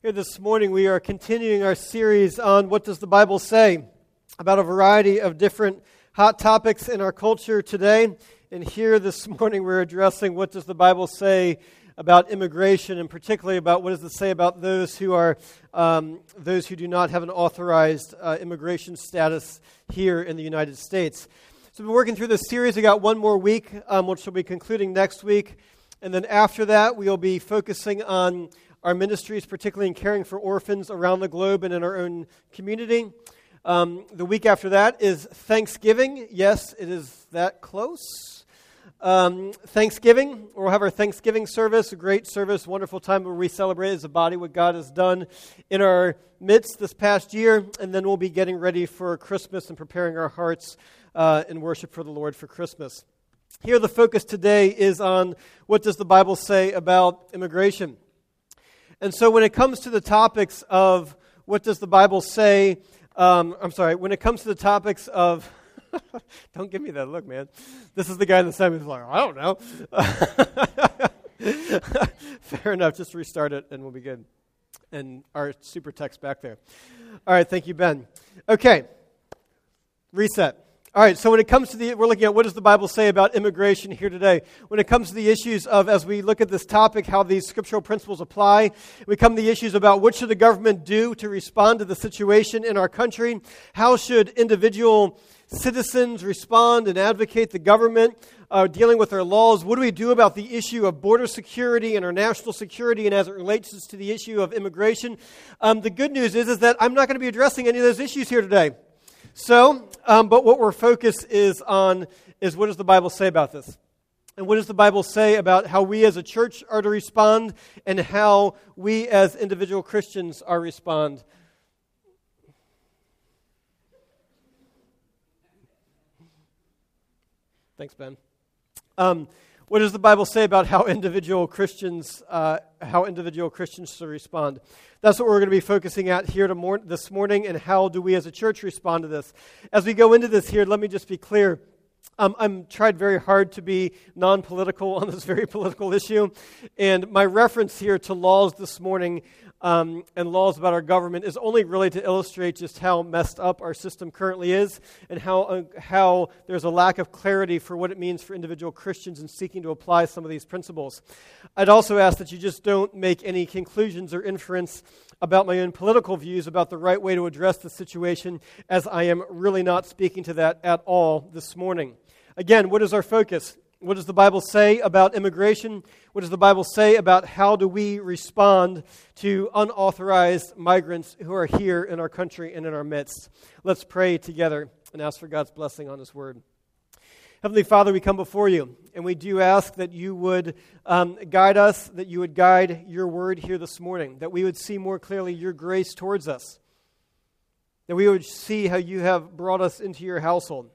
Here this morning, we are continuing our series on what does the Bible say about a variety of different hot topics in our culture today. And here this morning, we're addressing what does the Bible say about immigration, and particularly about what does it say about those who are um, those who do not have an authorized uh, immigration status here in the United States. So, we've been working through this series. We got one more week, um, which will be concluding next week, and then after that, we'll be focusing on our ministries, particularly in caring for orphans around the globe and in our own community. Um, the week after that is Thanksgiving. Yes, it is that close. Um, Thanksgiving, we'll have our Thanksgiving service, a great service, wonderful time where we celebrate as a body what God has done in our midst this past year, and then we'll be getting ready for Christmas and preparing our hearts uh, in worship for the Lord for Christmas. Here, the focus today is on what does the Bible say about immigration. And so when it comes to the topics of what does the Bible say, um, I'm sorry, when it comes to the topics of, don't give me that look, man. This is the guy in the side who's like, I don't know. Fair enough, just restart it and we'll be good. And our super text back there. All right, thank you, Ben. Okay, reset. All right, so when it comes to the, we're looking at what does the Bible say about immigration here today. When it comes to the issues of, as we look at this topic, how these scriptural principles apply, we come to the issues about what should the government do to respond to the situation in our country? How should individual citizens respond and advocate the government uh, dealing with our laws? What do we do about the issue of border security and our national security and as it relates to the issue of immigration? Um, the good news is, is that I'm not going to be addressing any of those issues here today. So, um, but what we're focused is on is what does the Bible say about this? And what does the Bible say about how we as a church are to respond and how we as individual Christians are respond? Thanks, Ben. Um, what does the Bible say about how individual Christians, uh, how individual Christians should respond? That's what we're going to be focusing at here mor- this morning, and how do we as a church respond to this? As we go into this here, let me just be clear. Um, I'm tried very hard to be non political on this very political issue. And my reference here to laws this morning um, and laws about our government is only really to illustrate just how messed up our system currently is and how, uh, how there's a lack of clarity for what it means for individual Christians in seeking to apply some of these principles. I'd also ask that you just don't make any conclusions or inference about my own political views about the right way to address the situation, as I am really not speaking to that at all this morning. Again, what is our focus? What does the Bible say about immigration? What does the Bible say about how do we respond to unauthorized migrants who are here in our country and in our midst? Let's pray together and ask for God's blessing on His word. Heavenly Father, we come before you, and we do ask that you would um, guide us, that you would guide your word here this morning, that we would see more clearly your grace towards us, that we would see how you have brought us into your household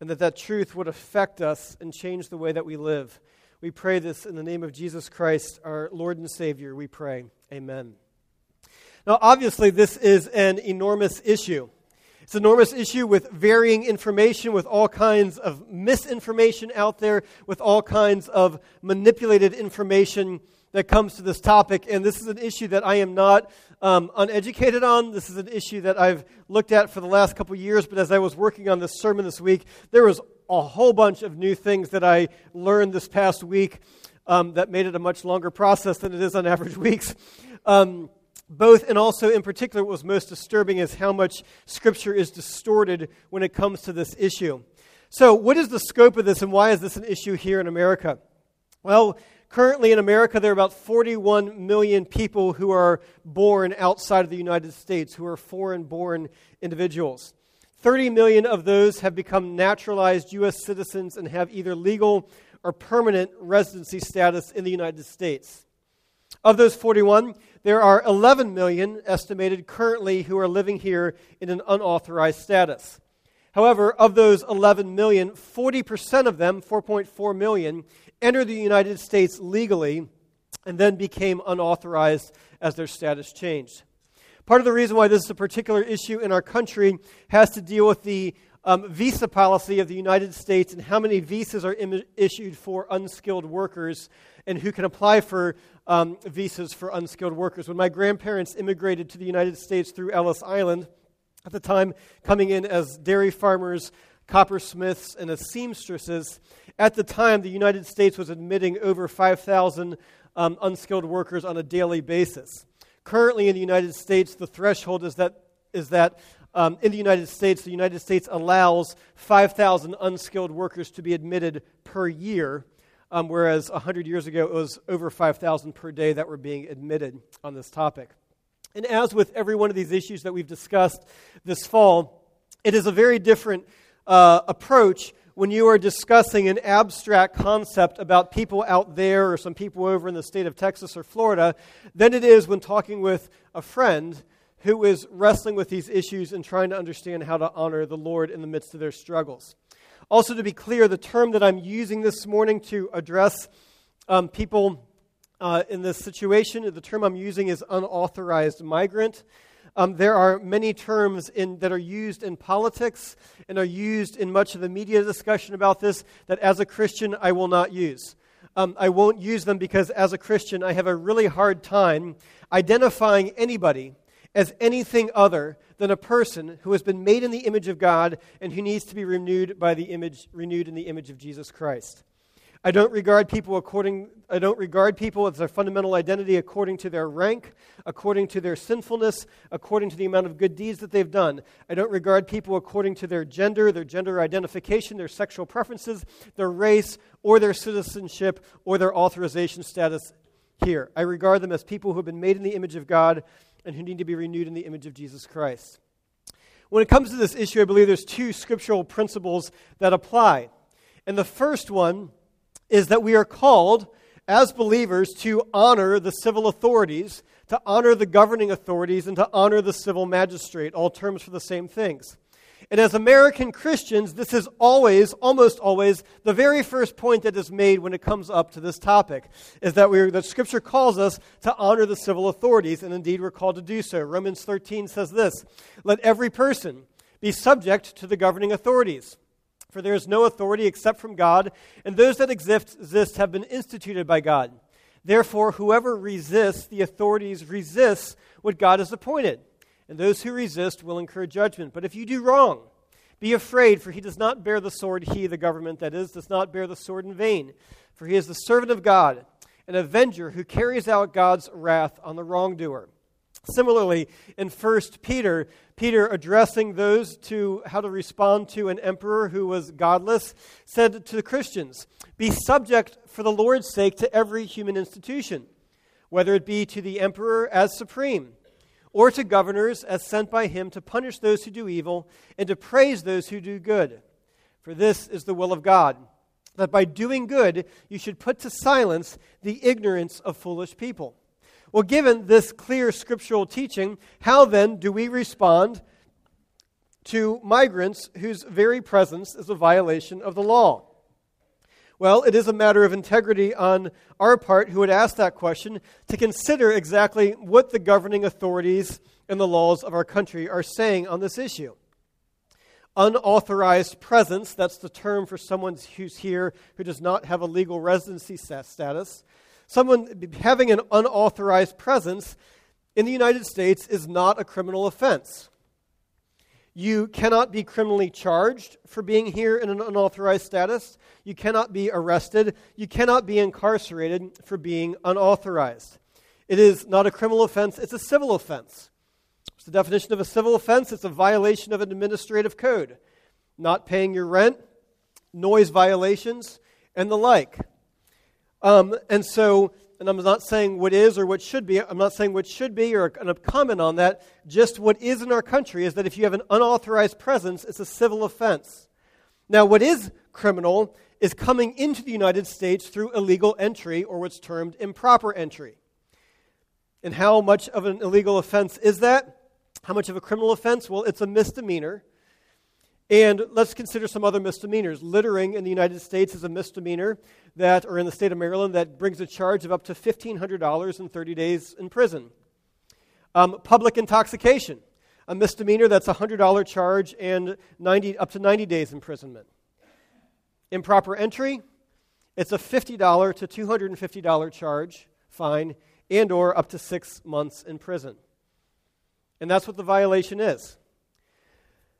and that that truth would affect us and change the way that we live. We pray this in the name of Jesus Christ, our Lord and Savior. We pray. Amen. Now, obviously, this is an enormous issue. It's an enormous issue with varying information, with all kinds of misinformation out there, with all kinds of manipulated information that comes to this topic. And this is an issue that I am not um, uneducated on. This is an issue that I've looked at for the last couple years. But as I was working on this sermon this week, there was a whole bunch of new things that I learned this past week um, that made it a much longer process than it is on average weeks. Um, both and also in particular, what was most disturbing is how much Scripture is distorted when it comes to this issue. So, what is the scope of this, and why is this an issue here in America? Well, Currently in America, there are about 41 million people who are born outside of the United States, who are foreign born individuals. 30 million of those have become naturalized U.S. citizens and have either legal or permanent residency status in the United States. Of those 41, there are 11 million estimated currently who are living here in an unauthorized status. However, of those 11 million, 40% of them, 4.4 million, entered the United States legally and then became unauthorized as their status changed. Part of the reason why this is a particular issue in our country has to deal with the um, visa policy of the United States and how many visas are Im- issued for unskilled workers and who can apply for um, visas for unskilled workers. When my grandparents immigrated to the United States through Ellis Island, at the time coming in as dairy farmers, coppersmiths, and as seamstresses, at the time the United States was admitting over 5,000 um, unskilled workers on a daily basis. Currently in the United States, the threshold is that, is that um, in the United States, the United States allows 5,000 unskilled workers to be admitted per year, um, whereas 100 years ago it was over 5,000 per day that were being admitted on this topic. And as with every one of these issues that we've discussed this fall, it is a very different uh, approach when you are discussing an abstract concept about people out there or some people over in the state of Texas or Florida than it is when talking with a friend who is wrestling with these issues and trying to understand how to honor the Lord in the midst of their struggles. Also, to be clear, the term that I'm using this morning to address um, people uh, in this situation, the term I'm using is unauthorized migrant. Um, there are many terms in, that are used in politics and are used in much of the media discussion about this that as a Christian I will not use. Um, I won't use them because as a Christian I have a really hard time identifying anybody as anything other than a person who has been made in the image of God and who needs to be renewed by the image renewed in the image of Jesus Christ. I don't regard people according I don't regard people as their fundamental identity according to their rank, according to their sinfulness, according to the amount of good deeds that they've done. I don't regard people according to their gender, their gender identification, their sexual preferences, their race, or their citizenship or their authorization status here. I regard them as people who have been made in the image of God and who need to be renewed in the image of Jesus Christ. When it comes to this issue, I believe there's two scriptural principles that apply. And the first one is that we are called as believers to honor the civil authorities, to honor the governing authorities, and to honor the civil magistrate, all terms for the same things. And as American Christians, this is always, almost always, the very first point that is made when it comes up to this topic is that, we that Scripture calls us to honor the civil authorities, and indeed we're called to do so. Romans 13 says this Let every person be subject to the governing authorities for there is no authority except from God, and those that exist, exist have been instituted by God. Therefore, whoever resists the authorities resists what God has appointed, and those who resist will incur judgment. But if you do wrong, be afraid, for he does not bear the sword, he, the government that is, does not bear the sword in vain. For he is the servant of God, an avenger who carries out God's wrath on the wrongdoer. Similarly, in 1 Peter, Peter, addressing those to how to respond to an emperor who was godless, said to the Christians, Be subject for the Lord's sake to every human institution, whether it be to the emperor as supreme, or to governors as sent by him to punish those who do evil and to praise those who do good. For this is the will of God, that by doing good you should put to silence the ignorance of foolish people. Well, given this clear scriptural teaching, how then do we respond to migrants whose very presence is a violation of the law? Well, it is a matter of integrity on our part who would ask that question to consider exactly what the governing authorities and the laws of our country are saying on this issue. Unauthorized presence, that's the term for someone who's here who does not have a legal residency status, someone having an unauthorized presence in the United States is not a criminal offense. You cannot be criminally charged for being here in an unauthorized status. You cannot be arrested. You cannot be incarcerated for being unauthorized. It is not a criminal offense, it's a civil offense. It's the definition of a civil offense? It's a violation of an administrative code. Not paying your rent, noise violations, and the like. Um, and so, and I'm not saying what is or what should be, I'm not saying what should be or a comment on that. Just what is in our country is that if you have an unauthorized presence, it's a civil offense. Now, what is criminal is coming into the United States through illegal entry or what's termed improper entry. And how much of an illegal offense is that? How much of a criminal offense? Well, it's a misdemeanor. And let's consider some other misdemeanors. Littering in the United States is a misdemeanor that, or in the state of Maryland, that brings a charge of up to $1,500 and 30 days in prison. Um, public intoxication. A misdemeanor, that's a $100 charge and 90, up to 90 days imprisonment. Improper entry, it's a $50 to $250 charge, fine, and or up to six months in prison. And that's what the violation is.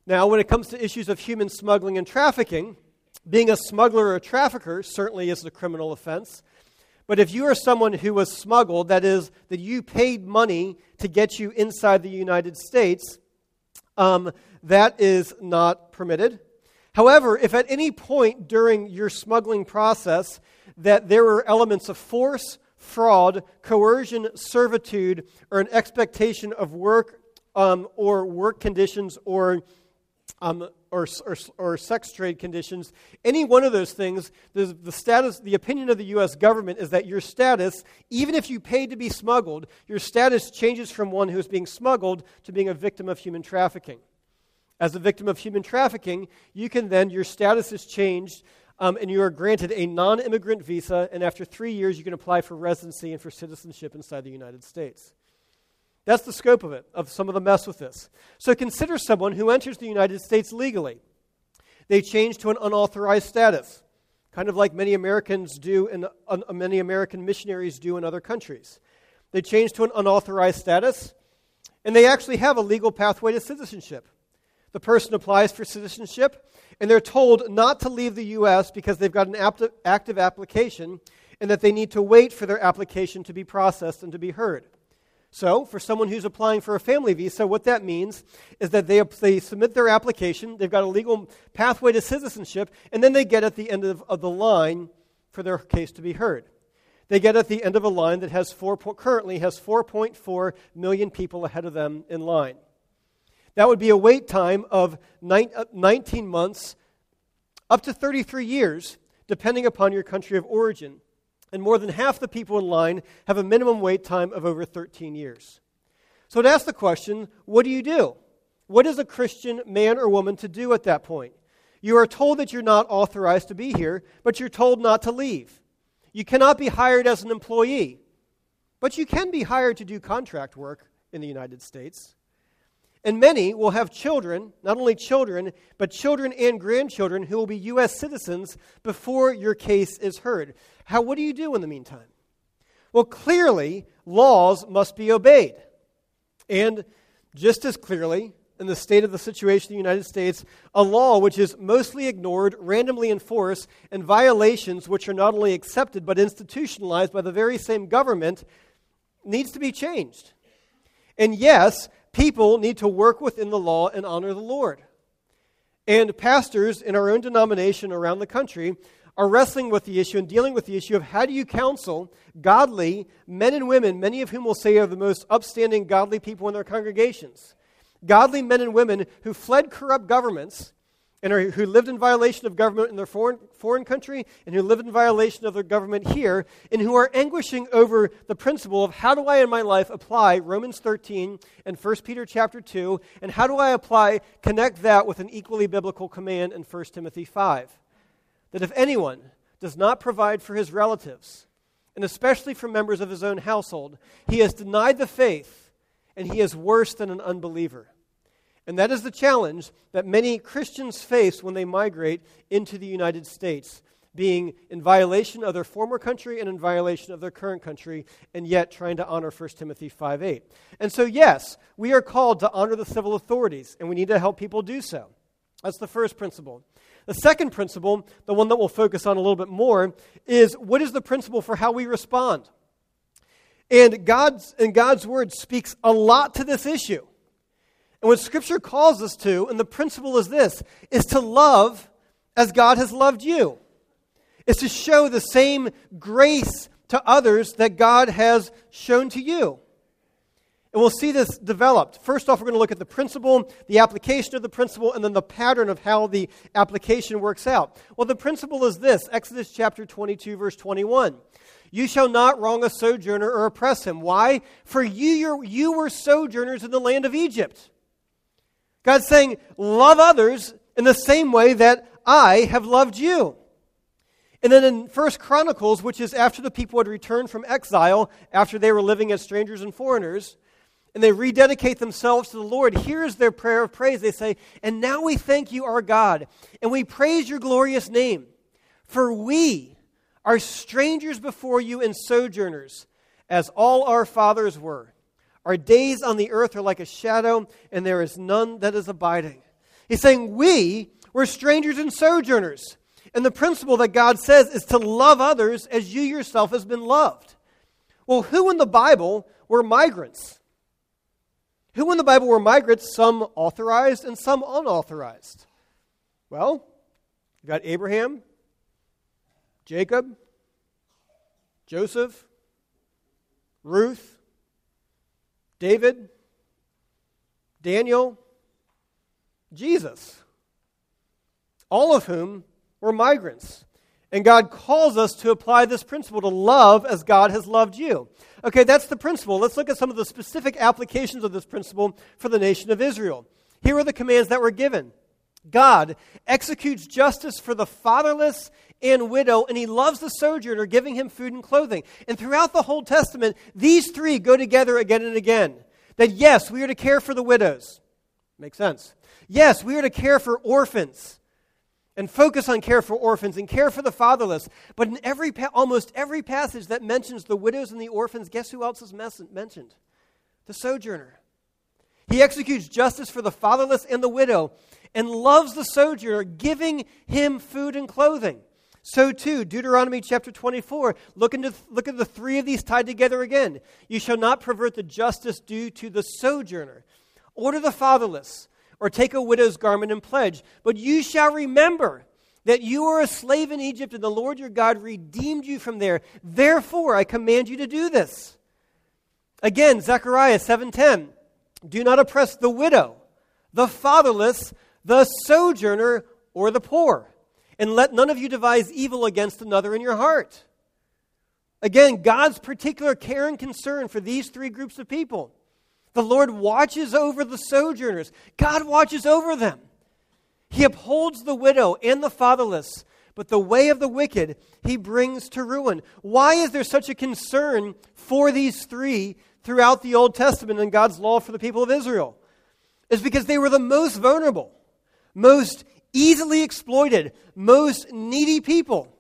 Now, when it comes to issues of human smuggling and trafficking, being a smuggler or a trafficker certainly is a criminal offense. But if you are someone who was smuggled, that is, that you paid money to get you inside the United States, um, that is not permitted. However, if at any point during your smuggling process that there were elements of force, fraud, coercion, servitude, or an expectation of work um, or work conditions or um, or, or, or, sex trade conditions, any one of those things, the, the status, the opinion of the U.S. government is that your status, even if you paid to be smuggled, your status changes from one who is being smuggled to being a victim of human trafficking. As a victim of human trafficking, you can then, your status is changed um, and you are granted a non immigrant visa, and after three years, you can apply for residency and for citizenship inside the United States. That's the scope of it, of some of the mess with this. So consider someone who enters the United States legally. They change to an unauthorized status, kind of like many Americans do and uh, many American missionaries do in other countries. They change to an unauthorized status, and they actually have a legal pathway to citizenship. The person applies for citizenship, and they're told not to leave the U.S. because they've got an active application and that they need to wait for their application to be processed and to be heard. So, for someone who's applying for a family visa, what that means is that they, they submit their application, they've got a legal pathway to citizenship, and then they get at the end of, of the line for their case to be heard. They get at the end of a line that has four, currently has 4.4 million people ahead of them in line. That would be a wait time of uh, 19 months up to 33 years, depending upon your country of origin and more than half the people in line have a minimum wait time of over 13 years. So, to ask the question, what do you do? What is a Christian man or woman to do at that point? You are told that you're not authorized to be here, but you're told not to leave. You cannot be hired as an employee, but you can be hired to do contract work in the United States. And many will have children, not only children, but children and grandchildren who will be U.S. citizens before your case is heard. How, what do you do in the meantime? Well, clearly, laws must be obeyed. And just as clearly, in the state of the situation in the United States, a law which is mostly ignored, randomly enforced, and violations which are not only accepted but institutionalized by the very same government needs to be changed. And yes, people need to work within the law and honor the Lord. And pastors in our own denomination around the country are wrestling with the issue and dealing with the issue of how do you counsel godly men and women, many of whom will say are the most upstanding godly people in their congregations. Godly men and women who fled corrupt governments and are, who lived in violation of government in their foreign, foreign country and who lived in violation of their government here and who are anguishing over the principle of how do I in my life apply Romans 13 and 1 Peter chapter 2 and how do I apply connect that with an equally biblical command in 1 Timothy 5 that if anyone does not provide for his relatives, and especially for members of his own household, he has denied the faith and he is worse than an unbeliever. And that is the challenge that many Christians face when they migrate into the United States, being in violation of their former country and in violation of their current country, and yet trying to honor 1 Timothy 5 8. And so, yes, we are called to honor the civil authorities, and we need to help people do so. That's the first principle. The second principle, the one that we'll focus on a little bit more, is what is the principle for how we respond? And God's, and God's word speaks a lot to this issue. And what Scripture calls us to, and the principle is this, is to love as God has loved you. Is to show the same grace to others that God has shown to you. And we'll see this developed. First off, we're going to look at the principle, the application of the principle, and then the pattern of how the application works out. Well, the principle is this Exodus chapter 22, verse 21. You shall not wrong a sojourner or oppress him. Why? For you, you were sojourners in the land of Egypt. God's saying, love others in the same way that I have loved you. And then in First Chronicles, which is after the people had returned from exile, after they were living as strangers and foreigners, and they rededicate themselves to the Lord, here's their prayer of praise. They say, And now we thank you, our God, and we praise your glorious name. For we are strangers before you and sojourners, as all our fathers were. Our days on the earth are like a shadow, and there is none that is abiding. He's saying, We were strangers and sojourners. And the principle that God says is to love others as you yourself has been loved. Well, who in the Bible were migrants? Who in the Bible were migrants, some authorized and some unauthorized? Well, you got Abraham, Jacob, Joseph, Ruth, David, Daniel, Jesus, all of whom were migrants. And God calls us to apply this principle to love as God has loved you. Okay, that's the principle. Let's look at some of the specific applications of this principle for the nation of Israel. Here are the commands that were given God executes justice for the fatherless and widow, and he loves the sojourner, giving him food and clothing. And throughout the whole Testament, these three go together again and again. That yes, we are to care for the widows. Makes sense. Yes, we are to care for orphans and focus on care for orphans and care for the fatherless. But in every almost every passage that mentions the widows and the orphans, guess who else is mentioned? The sojourner. He executes justice for the fatherless and the widow and loves the sojourner, giving him food and clothing. So too, Deuteronomy chapter 24, look, into, look at the three of these tied together again. You shall not pervert the justice due to the sojourner. Order the fatherless or take a widow's garment and pledge. But you shall remember that you are a slave in Egypt, and the Lord your God redeemed you from there. Therefore, I command you to do this. Again, Zechariah 7:10. Do not oppress the widow, the fatherless, the sojourner, or the poor, and let none of you devise evil against another in your heart. Again, God's particular care and concern for these three groups of people. The Lord watches over the sojourners, God watches over them. He upholds the widow and the fatherless, but the way of the wicked he brings to ruin. Why is there such a concern for these three throughout the Old Testament and God's law for the people of Israel? It's because they were the most vulnerable, most easily exploited, most needy people.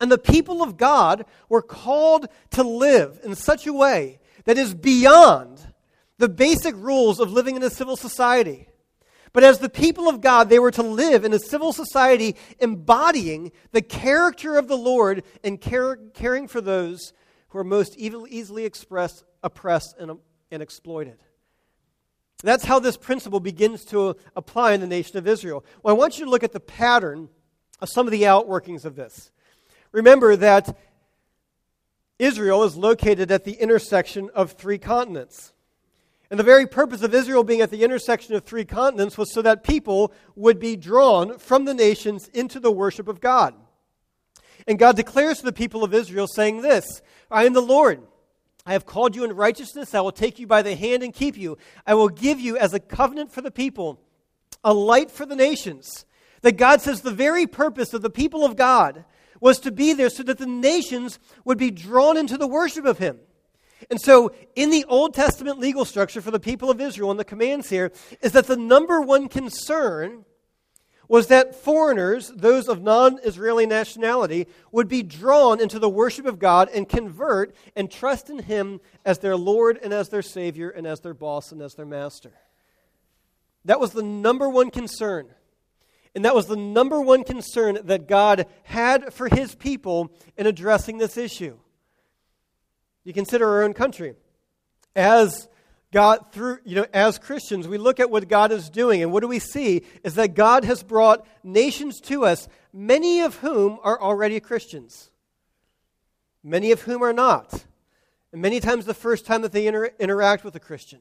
And the people of God were called to live in such a way that is beyond the basic rules of living in a civil society. But as the people of God, they were to live in a civil society embodying the character of the Lord and care, caring for those who are most easily expressed, oppressed, and, and exploited. That's how this principle begins to apply in the nation of Israel. Well, I want you to look at the pattern of some of the outworkings of this. Remember that Israel is located at the intersection of three continents. And the very purpose of Israel being at the intersection of three continents was so that people would be drawn from the nations into the worship of God. And God declares to the people of Israel, saying this I am the Lord. I have called you in righteousness. I will take you by the hand and keep you. I will give you as a covenant for the people, a light for the nations. That God says the very purpose of the people of God was to be there so that the nations would be drawn into the worship of Him. And so, in the Old Testament legal structure for the people of Israel, and the commands here, is that the number one concern was that foreigners, those of non Israeli nationality, would be drawn into the worship of God and convert and trust in Him as their Lord and as their Savior and as their boss and as their master. That was the number one concern. And that was the number one concern that God had for His people in addressing this issue. You consider our own country. As God, through, you know, as Christians, we look at what God is doing, and what do we see? Is that God has brought nations to us, many of whom are already Christians, many of whom are not. And many times the first time that they inter- interact with a Christian.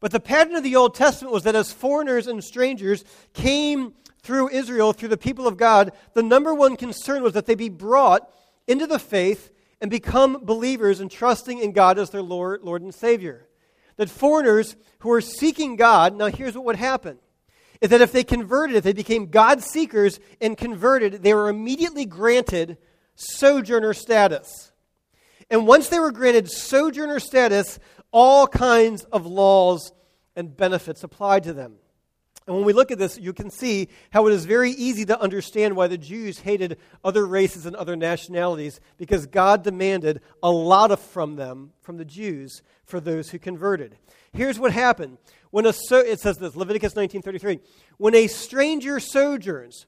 But the pattern of the Old Testament was that as foreigners and strangers came through Israel, through the people of God, the number one concern was that they be brought into the faith and become believers and trusting in God as their Lord, Lord and Savior. That foreigners who are seeking God, now here's what would happen is that if they converted, if they became God seekers and converted, they were immediately granted sojourner status. And once they were granted sojourner status, all kinds of laws and benefits applied to them. And when we look at this, you can see how it is very easy to understand why the Jews hated other races and other nationalities because God demanded a lot of from them, from the Jews, for those who converted. Here's what happened. When a so, it says this, Leviticus 19:33, when a stranger sojourns,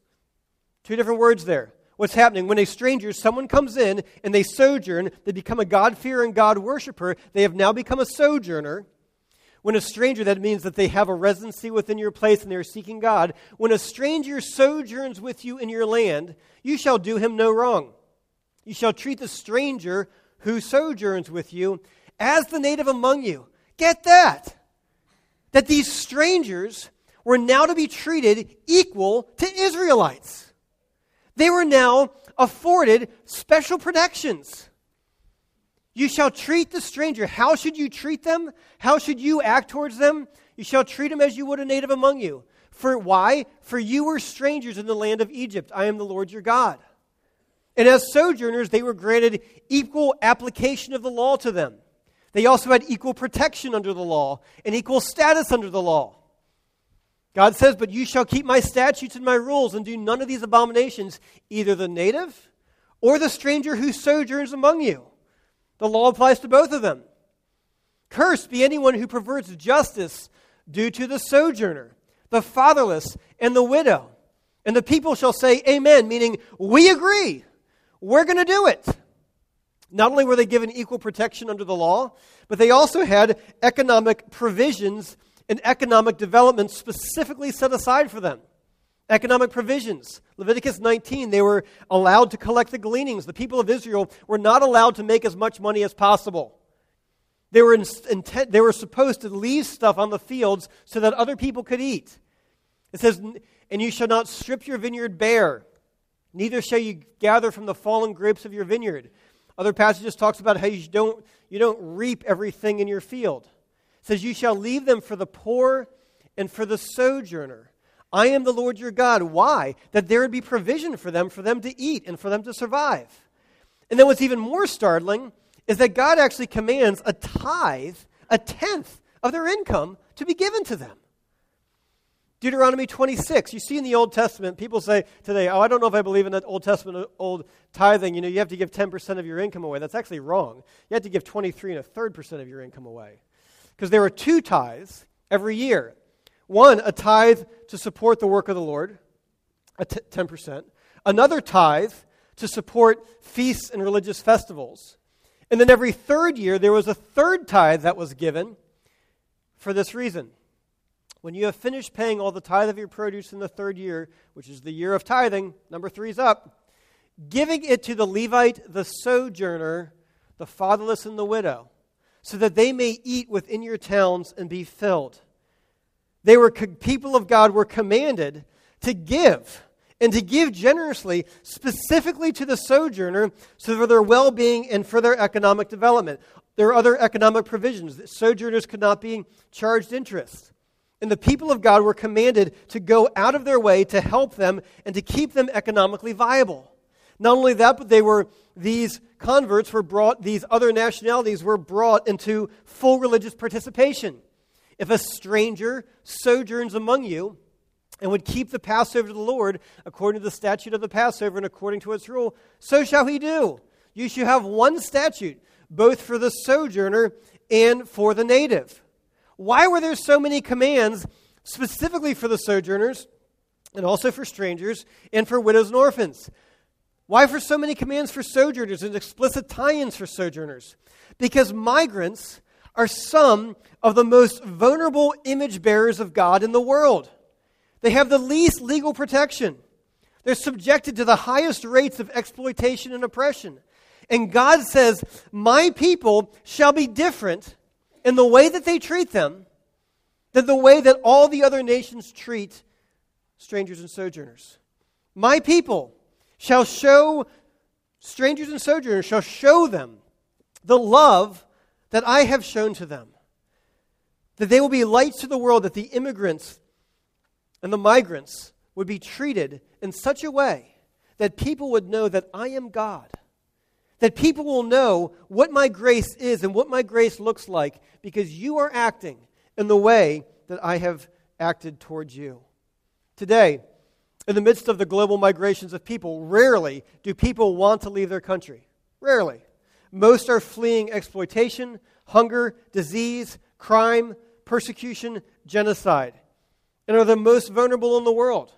two different words there. What's happening when a stranger, someone comes in and they sojourn, they become a God-fearing God worshiper, they have now become a sojourner. When a stranger, that means that they have a residency within your place and they are seeking God. When a stranger sojourns with you in your land, you shall do him no wrong. You shall treat the stranger who sojourns with you as the native among you. Get that! That these strangers were now to be treated equal to Israelites. They were now afforded special protections. You shall treat the stranger. How should you treat them? How should you act towards them? You shall treat them as you would a native among you. For why? For you were strangers in the land of Egypt. I am the Lord your God. And as sojourners, they were granted equal application of the law to them. They also had equal protection under the law and equal status under the law. God says, But you shall keep my statutes and my rules and do none of these abominations, either the native or the stranger who sojourns among you. The law applies to both of them. Cursed be anyone who perverts justice due to the sojourner, the fatherless, and the widow. And the people shall say, Amen, meaning, we agree. We're going to do it. Not only were they given equal protection under the law, but they also had economic provisions and economic development specifically set aside for them economic provisions. Leviticus 19, they were allowed to collect the gleanings. The people of Israel were not allowed to make as much money as possible. They were, in, intent, they were supposed to leave stuff on the fields so that other people could eat. It says, And you shall not strip your vineyard bare, neither shall you gather from the fallen grapes of your vineyard. Other passages talks about how you don't, you don't reap everything in your field. It says, You shall leave them for the poor and for the sojourner I am the Lord your God. Why? That there would be provision for them, for them to eat, and for them to survive. And then what's even more startling is that God actually commands a tithe, a tenth of their income, to be given to them. Deuteronomy 26. You see in the Old Testament, people say today, oh, I don't know if I believe in that Old Testament old tithing. You know, you have to give 10% of your income away. That's actually wrong. You have to give 23 and a third percent of your income away. Because there are two tithes every year. One, a tithe to support the work of the Lord, a t- 10%. Another tithe to support feasts and religious festivals. And then every third year, there was a third tithe that was given for this reason. When you have finished paying all the tithe of your produce in the third year, which is the year of tithing, number three is up, giving it to the Levite, the sojourner, the fatherless, and the widow, so that they may eat within your towns and be filled. They were people of God were commanded to give and to give generously, specifically to the sojourner, so for their well being and for their economic development. There are other economic provisions that sojourners could not be charged interest. And the people of God were commanded to go out of their way to help them and to keep them economically viable. Not only that, but they were, these converts were brought, these other nationalities were brought into full religious participation. If a stranger sojourns among you and would keep the Passover to the Lord according to the statute of the Passover and according to its rule, so shall he do. You shall have one statute, both for the sojourner and for the native. Why were there so many commands specifically for the sojourners and also for strangers and for widows and orphans? Why for so many commands for sojourners and explicit tie ins for sojourners? Because migrants are some of the most vulnerable image bearers of God in the world. They have the least legal protection. They're subjected to the highest rates of exploitation and oppression. And God says, My people shall be different in the way that they treat them than the way that all the other nations treat strangers and sojourners. My people shall show strangers and sojourners, shall show them the love that I have shown to them. That they will be lights to the world, that the immigrants and the migrants would be treated in such a way that people would know that I am God, That people will know what my grace is and what my grace looks like because you are acting in the way that I have acted towards you. Today, in the midst of the global migrations of people, rarely do people want to leave their country. Rarely. Most are fleeing exploitation, hunger, disease, crime, persecution, genocide, and are the most vulnerable in the world.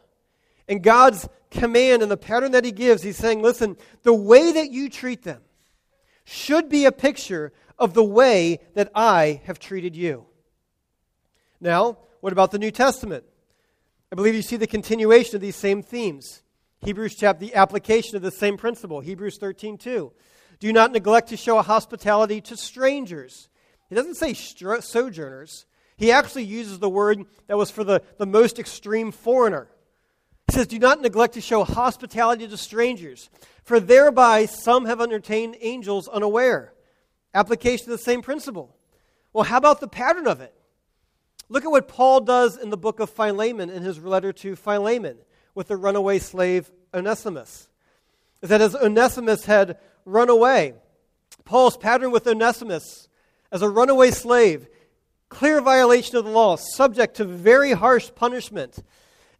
And God's command and the pattern that He gives, He's saying, listen, the way that you treat them should be a picture of the way that I have treated you. Now, what about the New Testament? I believe you see the continuation of these same themes. Hebrews chapter, the application of the same principle. Hebrews 13, 2. Do not neglect to show hospitality to strangers. He doesn't say sojourners. He actually uses the word that was for the, the most extreme foreigner. He says, Do not neglect to show hospitality to strangers, for thereby some have entertained angels unaware. Application of the same principle. Well, how about the pattern of it? Look at what Paul does in the book of Philemon in his letter to Philemon with the runaway slave Onesimus. Is that as Onesimus had run away, Paul's pattern with Onesimus as a runaway slave, clear violation of the law, subject to very harsh punishment.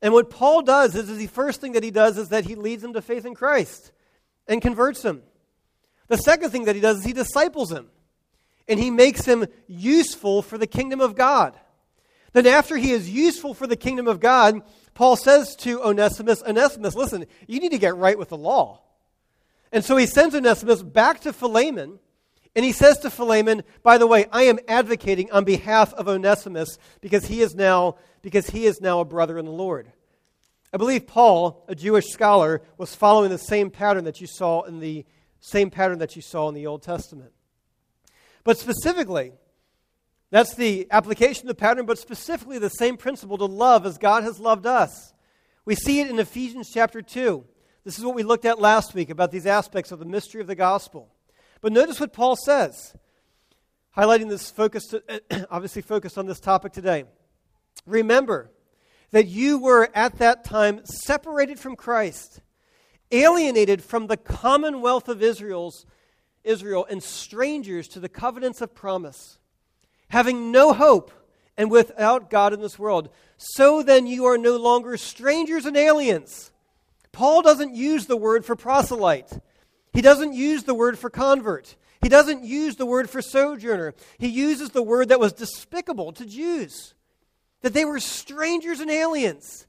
And what Paul does is, is the first thing that he does is that he leads him to faith in Christ and converts him. The second thing that he does is he disciples him and he makes him useful for the kingdom of God. Then, after he is useful for the kingdom of God, Paul says to Onesimus, Onesimus, listen, you need to get right with the law. And so he sends Onesimus back to Philemon, and he says to Philemon, by the way, I am advocating on behalf of Onesimus because he is now, because he is now a brother in the Lord. I believe Paul, a Jewish scholar, was following the same pattern that you saw in the same pattern that you saw in the Old Testament. But specifically, that's the application of the pattern, but specifically the same principle to love as God has loved us. We see it in Ephesians chapter 2. This is what we looked at last week about these aspects of the mystery of the gospel. But notice what Paul says, highlighting this focus, obviously focused on this topic today. Remember that you were at that time separated from Christ, alienated from the commonwealth of Israel's Israel, and strangers to the covenants of promise having no hope and without God in this world. So then you are no longer strangers and aliens. Paul doesn't use the word for proselyte. He doesn't use the word for convert. He doesn't use the word for sojourner. He uses the word that was despicable to Jews that they were strangers and aliens.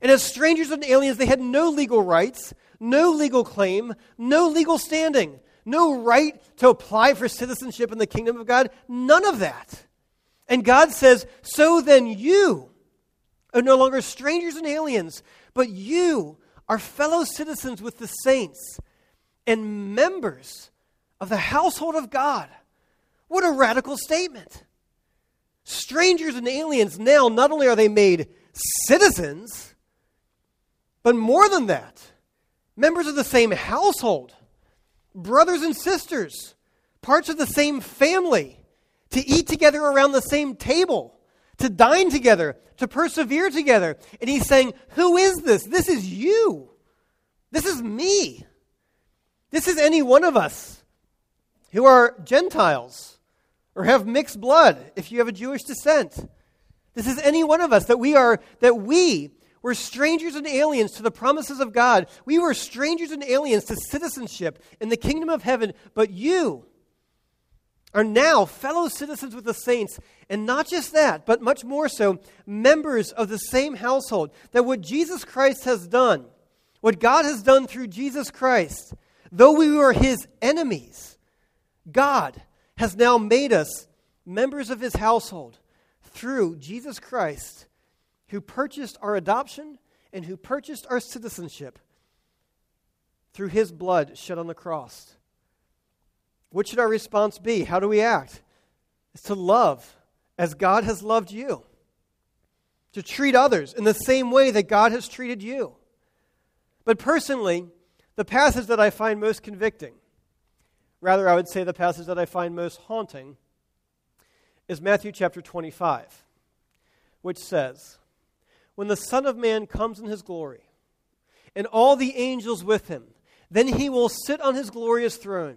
And as strangers and aliens, they had no legal rights, no legal claim, no legal standing no right to apply for citizenship in the kingdom of God. None of that. And God says, So then you are no longer strangers and aliens, but you are fellow citizens with the saints and members of the household of God. What a radical statement. Strangers and aliens now, not only are they made citizens, but more than that, members of the same household brothers and sisters, parts of the same family, to eat together around the same table, to dine together, to persevere together. And he's saying, Who is this? This is you. This is me. This is any one of us who are Gentiles or have mixed blood if you have a Jewish descent. This is any one of us that we are, that we we're strangers and aliens to the promises of God. We were strangers and aliens to citizenship in the kingdom of heaven, but you are now fellow citizens with the saints, and not just that, but much more so, members of the same household. That what Jesus Christ has done, what God has done through Jesus Christ, though we were his enemies, God has now made us members of his household through Jesus Christ who purchased our adoption and who purchased our citizenship through his blood shed on the cross. What should our response be? How do we act? It's to love as God has loved you, to treat others in the same way that God has treated you. But personally, the passage that I find most convicting, rather, I would say the passage that I find most haunting, is Matthew chapter 25, which says, when the Son of Man comes in his glory, and all the angels with him, Then he will sit on his glorious throne.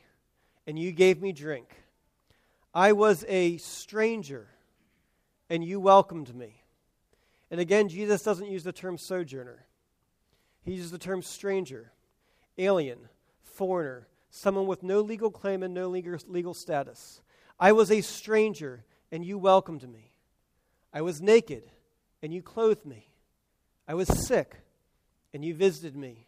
and you gave me drink. I was a stranger, and you welcomed me. And again, Jesus doesn't use the term sojourner, he uses the term stranger, alien, foreigner, someone with no legal claim and no legal, status. I was a stranger, and you welcomed me. I was naked, and you clothed me. I was sick, and you visited me.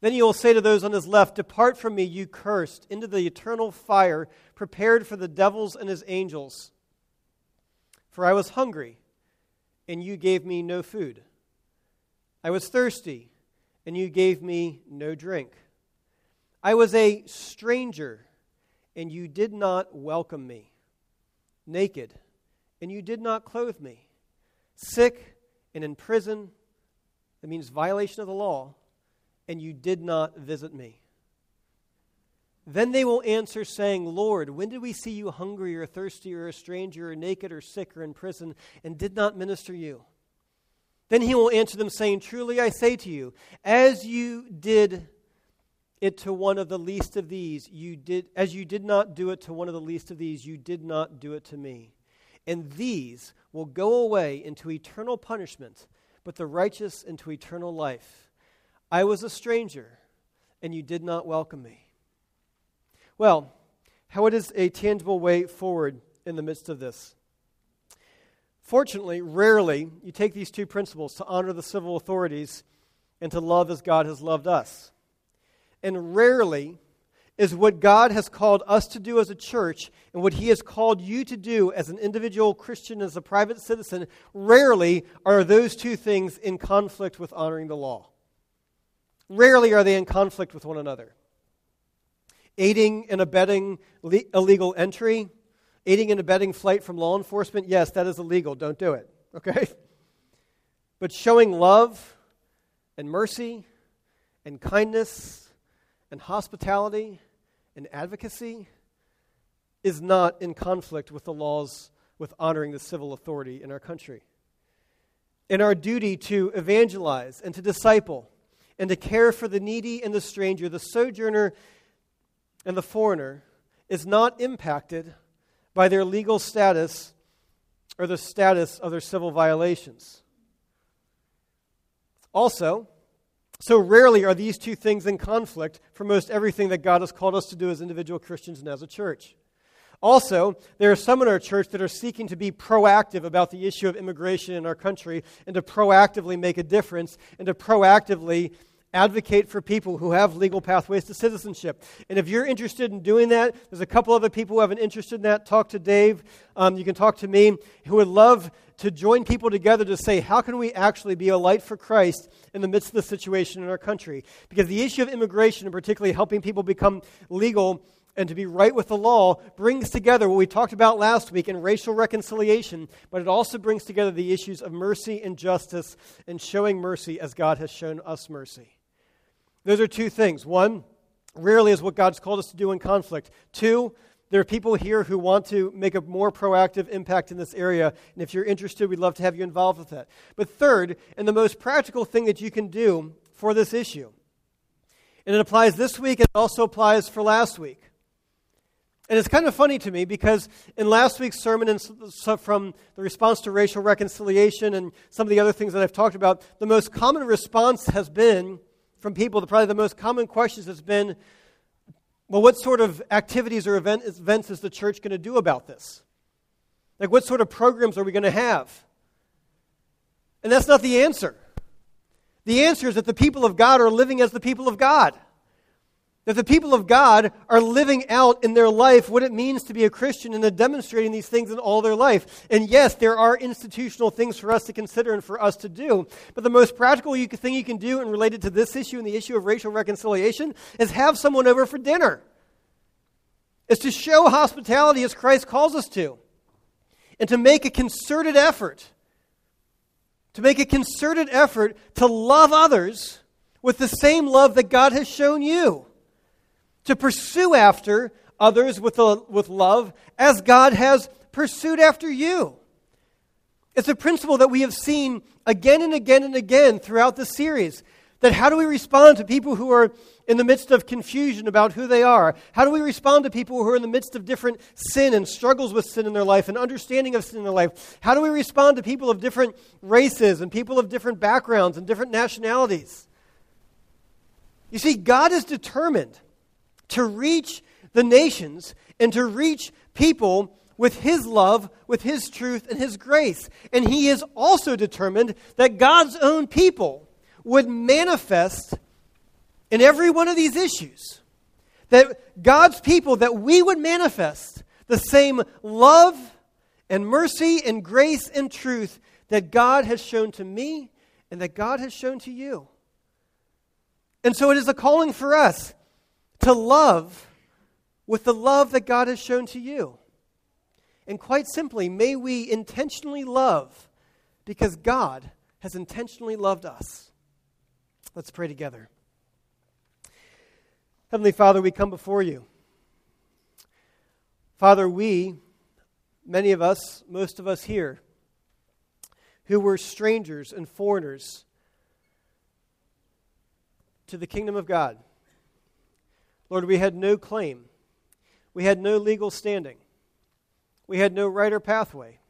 Then he will say to those on his left, Depart from me, you cursed, into the eternal fire prepared for the devils and his angels. For I was hungry, and you gave me no food. I was thirsty, and you gave me no drink. I was a stranger, and you did not welcome me. Naked, and you did not clothe me. Sick and in prison, that means violation of the law and you did not visit me. Then they will answer, saying, Lord, when did we see you hungry or thirsty or a stranger or naked or sick or in prison and did not minister you? Then he will answer them, saying, Truly I say to you, as you did it to one of the least of these, you did as you did not do it to one of the least of these, you did not do it to me. And these will go away into eternal punishment, but the righteous into eternal life. I was a stranger, and you did not welcome me. Well, how it is a tangible way forward in the midst of this. Fortunately, rarely you take these two principles to honor the civil authorities and to love as God has loved us. And rarely is what God has called us to do as a church and what He has called you to do as an individual Christian, as a private citizen, rarely are those two things in conflict with honoring the law. Rarely are they in conflict with one another. Aiding and abetting le- illegal entry, aiding and abetting flight from law enforcement, yes, that is illegal. Don't do it, okay? But showing love and mercy and kindness and hospitality and advocacy is not in conflict with the laws with honoring the civil authority in our country. In our duty to evangelize and to disciple and to care for the needy and the stranger, the sojourner and the foreigner, is not impacted by their legal status or the status of their civil violations. Also, so rarely are these two things in conflict for most everything that God has called us to do as individual Christians and as a church. Also, there are some in our church that are seeking to be proactive about the issue of immigration in our country and to proactively make a difference and to proactively advocate for people who have legal pathways to citizenship. And if you're interested in doing that, there's a couple other people who have an interest in that. Talk to Dave. Um, you can talk to me, who would love to join people together to say, how can we actually be a light for Christ in the midst of the situation in our country? Because the issue of immigration, and particularly helping people become legal, and to be right with the law brings together what we talked about last week in racial reconciliation, but it also brings together the issues of mercy and justice and showing mercy as God has shown us mercy. Those are two things. One, rarely is what God's called us to do in conflict. Two, there are people here who want to make a more proactive impact in this area, and if you're interested, we'd love to have you involved with that. But third, and the most practical thing that you can do for this issue, and it applies this week and it also applies for last week. And it's kind of funny to me because in last week's sermon and from the response to racial reconciliation and some of the other things that I've talked about, the most common response has been from people, probably the most common questions has been well, what sort of activities or event, events is the church going to do about this? Like, what sort of programs are we going to have? And that's not the answer. The answer is that the people of God are living as the people of God. That the people of God are living out in their life what it means to be a Christian and they're demonstrating these things in all their life. And yes, there are institutional things for us to consider and for us to do. But the most practical thing you can do and related to this issue and the issue of racial reconciliation is have someone over for dinner. Is to show hospitality as Christ calls us to. And to make a concerted effort. To make a concerted effort to love others with the same love that God has shown you to pursue after others with, a, with love as God has pursued after you. It's a principle that we have seen again and again and again throughout the series. That how do we respond to people who are in the midst of confusion about who they are? How do we respond to people who are in the midst of different sin and struggles with sin in their life and understanding of sin in their life? How do we respond to people of different races and people of different backgrounds and different nationalities? You see, God is determined to reach the nations and to reach people with His love, with His truth, and His grace. And He is also determined that God's own people would manifest in every one of these issues. That God's people, that we would manifest the same love and mercy and grace and truth that God has shown to me and that God has shown to you. And so it is a calling for us to love with the love that God has shown to you. And quite simply, may we intentionally love because God has intentionally loved us. Let's pray together. Heavenly Father, we come before you. Father, we, many of us, most of us here, who were strangers and foreigners to the kingdom of God, Lord, we had no claim. We had no legal standing. We had no right or pathway.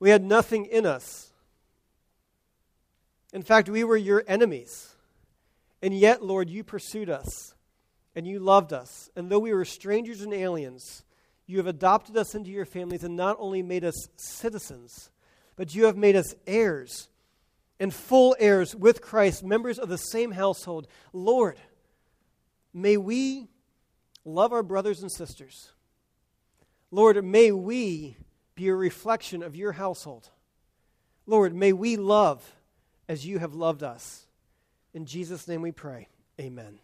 We had nothing in us. In fact, we were your enemies. And yet, Lord, you pursued us and you loved us. And though we were strangers and aliens, you have adopted us into your families and not only made us citizens, but you have made us heirs and full heirs with Christ, members of the same household. Lord, May we love our brothers and sisters. Lord, may we be a reflection of your household. Lord, may we love as you have loved us. In Jesus' name we pray. Amen.